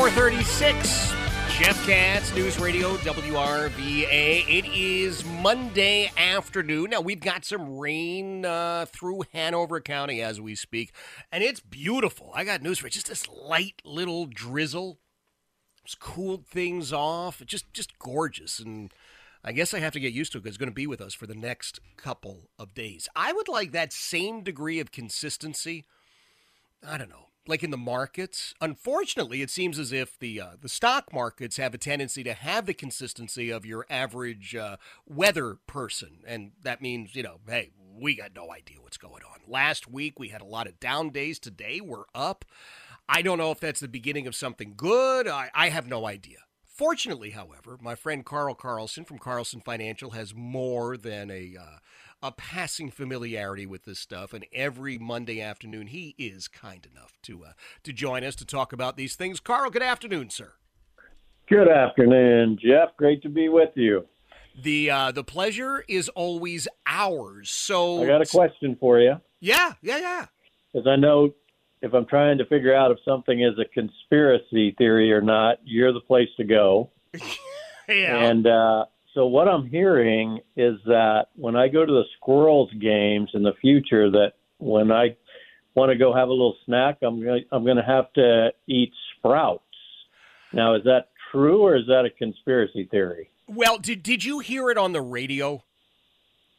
436. Jeff Katz, News Radio, WRVA. It is Monday afternoon. Now, we've got some rain uh, through Hanover County as we speak, and it's beautiful. I got news for you. Just this light little drizzle. It's cooled things off. It's just, just gorgeous. And I guess I have to get used to it because it's going to be with us for the next couple of days. I would like that same degree of consistency. I don't know like in the markets. Unfortunately, it seems as if the uh, the stock markets have a tendency to have the consistency of your average uh, weather person, and that means you know, hey, we got no idea what's going on. Last week we had a lot of down days. Today we're up. I don't know if that's the beginning of something good. I, I have no idea. Fortunately, however, my friend Carl Carlson from Carlson Financial has more than a uh, a passing familiarity with this stuff, and every Monday afternoon he is kind enough to uh, to join us to talk about these things. Carl, good afternoon, sir. Good afternoon, Jeff. Great to be with you. The uh, the pleasure is always ours. So I got a question for you. Yeah, yeah, yeah. Because I know if I'm trying to figure out if something is a conspiracy theory or not, you're the place to go. yeah. And uh, so what I'm hearing is that when I go to the Squirrels games in the future, that when I want to go have a little snack, I'm going I'm going to have to eat Sprouts. Now, is that true or is that a conspiracy theory? Well, did did you hear it on the radio?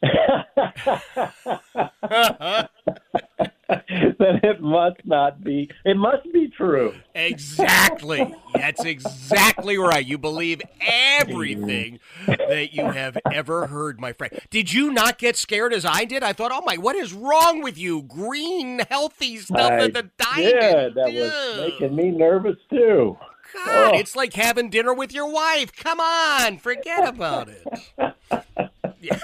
then it must not be. It must be true. Exactly. That's exactly right. You believe everything that you have ever heard, my friend. Did you not get scared as I did? I thought, oh my, what is wrong with you? Green, healthy stuff I the dining. Yeah, That was making me nervous too. God, Oh. it's like having dinner with your wife. Come on, forget about it. Yeah.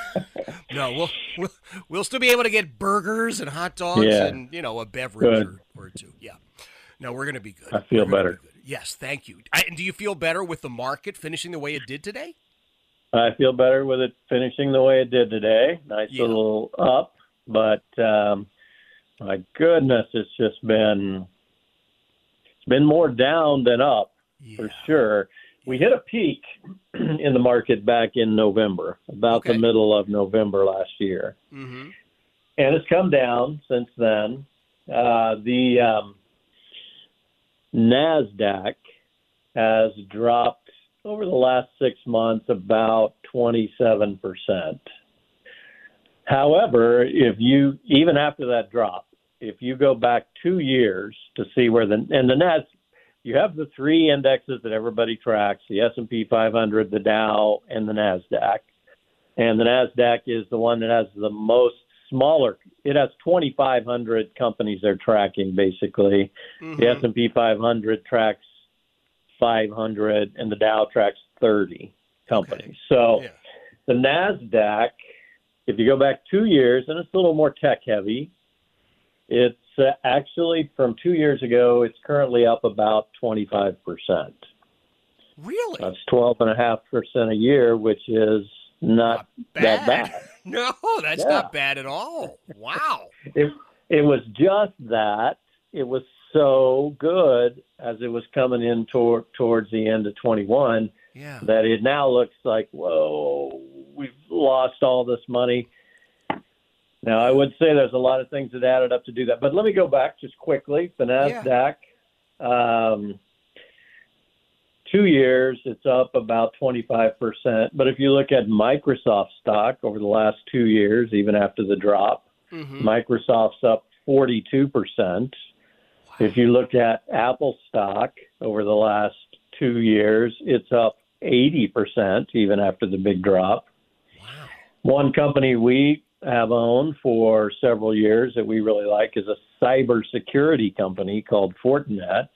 No, we'll, we'll we'll still be able to get burgers and hot dogs Yeah. and you know a beverage or, or two. Yeah. No, we're gonna be good. I feel better. be. Yes, thank you. I, and do you feel better with the market finishing the way it did today? I feel better with it finishing the way it did today. Nice Yeah. little up, but um, my goodness, it's just been it's been more down than up for sure. We hit a peak in the market back in November, about Okay. the middle of November last year, Mm-hmm. and it's come down since then. Uh, the um, Nasdaq has dropped over the last six months about 27%. However, if you, even after that drop, if you go back two years to see where the, and the Nas, you have the three indexes that everybody tracks, the S&P 500, the Dow, and the NASDAQ. And the NASDAQ is the one that has the most smaller, it has 2,500 companies they're tracking basically. Mm-hmm. The S&P 500 tracks 500 and the Dow tracks 30 companies. So Yeah. the Nasdaq, if you go back 2 years and it's a little more tech heavy, It's uh, actually from two years ago. It's currently up about twenty five percent. Really? That's twelve and a half percent a year, which is not, that bad. no, that's Yeah. not bad at all. Wow. It it was just that it was so good as it was coming in toward towards the end of twenty one Yeah. that it now looks like whoa, we've lost all this money. Now I would say there's a lot of things that added up to do that, but let me go back just quickly. The Nasdaq, um, two years it's up about 25 percent. But if you look at Microsoft stock over the last two years, even after the drop, Mhm. Microsoft's up 42 percent. If you look at Apple stock over the last two years, it's up 80 percent, even after the big drop. Wow. One company we have owned for several years that we really like is a cybersecurity company called Fortinet.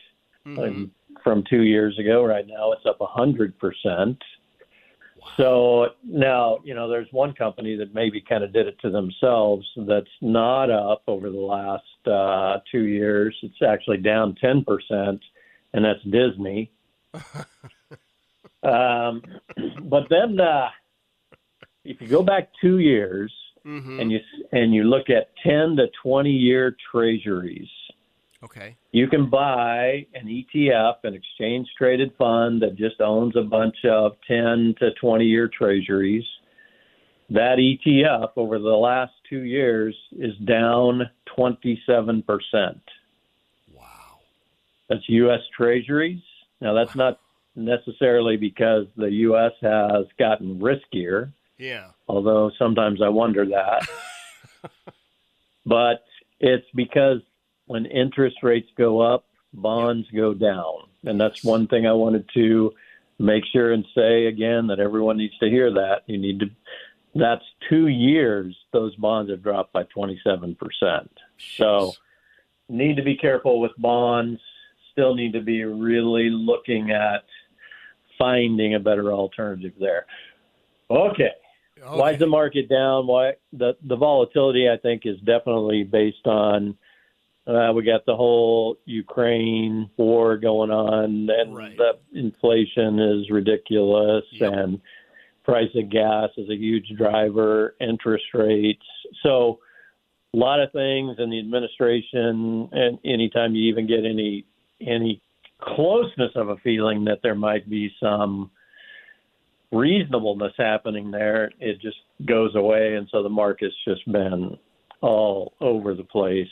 Mhm. And from two years ago, right now it's up 100%. So now, you know, there's one company that maybe kind of did it to themselves that's not up over the last uh, two years. It's actually down 10%, and that's Disney. um, but then, uh, if you go back two years Mhm. and you and you look at 10 to 20 year treasuries, Okay. you can buy an ETF, an exchange traded fund that just owns a bunch of 10 to 20 year treasuries. That ETF over the last two years is down 27%. Wow. That's U.S. treasuries. Now, that's not necessarily because the U.S. has gotten riskier, Yeah. although sometimes I wonder that. but it's because when interest rates go up, bonds go down. And that's one thing I wanted to make sure and say again that everyone needs to hear that. You need to, that's two years, those bonds have dropped by 27%. So, need to be careful with bonds. Still need to be really looking at finding a better alternative there. Okay. Why is the market down? Why the the volatility? I think is definitely based on uh, we got the whole Ukraine war going on, and Right. the inflation is ridiculous, Yep. and price of gas is a huge driver. Interest rates, so a lot of things in the administration, and anytime you even get any any closeness of a feeling that there might be some reasonableness happening there, it just goes away, and so the market's just been all over the place.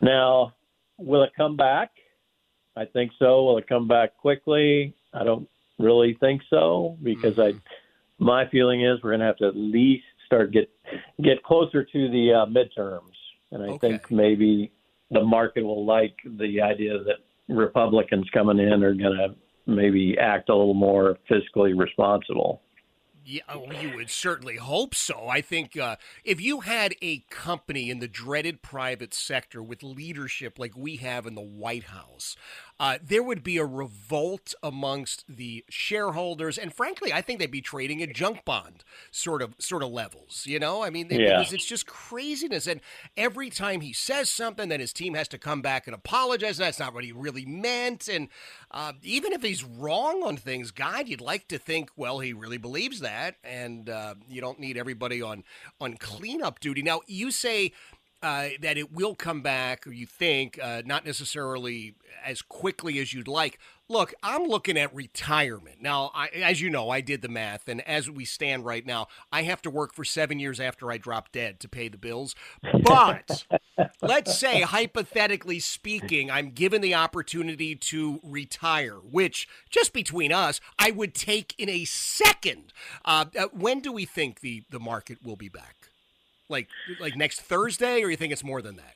Now, will it come back? I think so. Will it come back quickly? I don't really think so because I, my feeling is we're going to have to at least start get get closer to the uh, midterms, and I Okay. think maybe the market will like the idea that Republicans coming in are going to maybe act a little more fiscally responsible. Yeah, oh, you would certainly hope so. I think uh, if you had a company in the dreaded private sector with leadership like we have in the White House, uh, there would be a revolt amongst the shareholders, and frankly, I think they'd be trading at junk bond sort of sort of levels. You know, I mean, they, Yeah. because it's just craziness. And every time he says something, then his team has to come back and apologize. That's not what he really meant. And uh, even if he's wrong on things, God, you'd like to think, well, he really believes that, and uh, you don't need everybody on on cleanup duty. Now, you say. Uh, that it will come back, or you think, uh, not necessarily as quickly as you'd like. Look, I'm looking at retirement. Now, I, as you know, I did the math, and as we stand right now, I have to work for seven years after I drop dead to pay the bills. But let's say, hypothetically speaking, I'm given the opportunity to retire, which, just between us, I would take in a second. Uh, uh, when do we think the, the market will be back? Like like next Thursday, or you think it's more than that?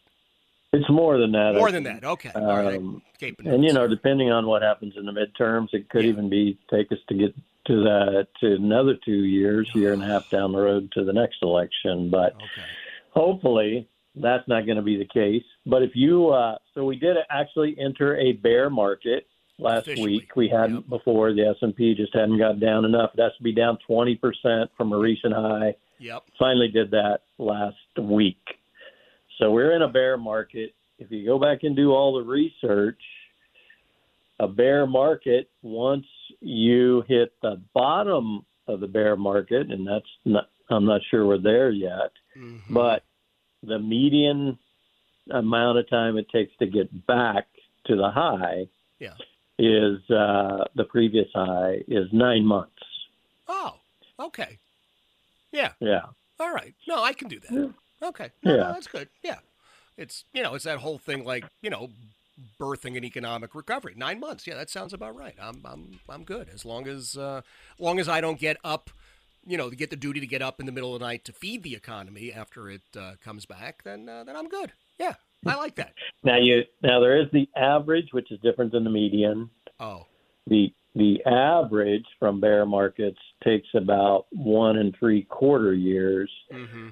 It's more than that. More than that. Okay. Um, And you know, depending on what happens in the midterms, it could Yeah. even be take us to get to that to another two years, year and a half down the road to the next election. But Okay. hopefully, that's not going to be the case. But if you, uh, so we did actually enter a bear market last Officially. week. We hadn't Yep. before. The S and P just hadn't got down enough. It has to be down twenty percent from a recent high Yep. finally did that last week. So we're in a bear market. If you go back and do all the research, a bear market once you hit the bottom of the bear market, and that's not, I'm not sure we're there yet, mm-hmm. but the median amount of time it takes to get back to the high yeah. is uh, the previous high is nine months. Oh, okay. Yeah. Yeah. All right. No, I can do that. Okay. No, yeah. No, that's good. Yeah. It's you know, it's that whole thing like, you know, birthing an economic recovery. Nine months. Yeah, that sounds about right. I'm I'm I'm good. As long as uh long as I don't get up you know, to get the duty to get up in the middle of the night to feed the economy after it uh, comes back, then uh, then I'm good. Yeah, I like that. Now you now there is the average, which is different than the median. Oh. The the average from bear markets takes about one and three quarter years, mm-hmm.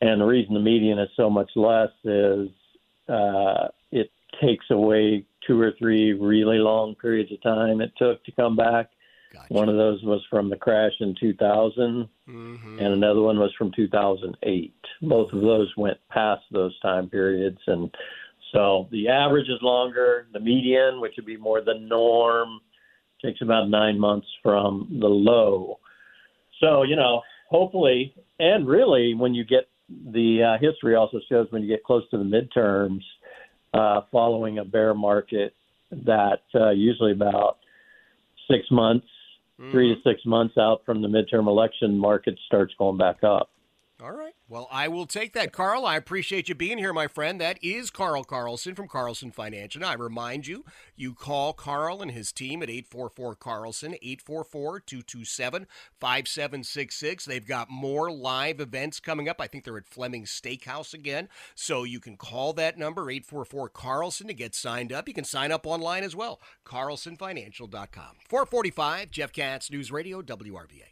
and the reason the median is so much less is uh, it takes away two or three really long periods of time it took to come back. Gotcha. One of those was from the crash in 2000, mm-hmm. and another one was from 2008. Both of those went past those time periods, and so the average is longer. The median, which would be more the norm, takes about nine months from the low. So you know, hopefully, and really, when you get the uh, history also shows when you get close to the midterms, uh, following a bear market, that uh, usually about six months mm-hmm. three to six months out from the midterm election, market starts going back up. All right. Well, I will take that, Carl. I appreciate you being here, my friend. That is Carl Carlson from Carlson Financial. I remind you, you call Carl and his team at 844 Carlson, 844 227 5766. They've got more live events coming up. I think they're at Fleming Steakhouse again. So you can call that number, 844 Carlson, to get signed up. You can sign up online as well, carlsonfinancial.com. 445, Jeff Katz, News Radio, WRVA.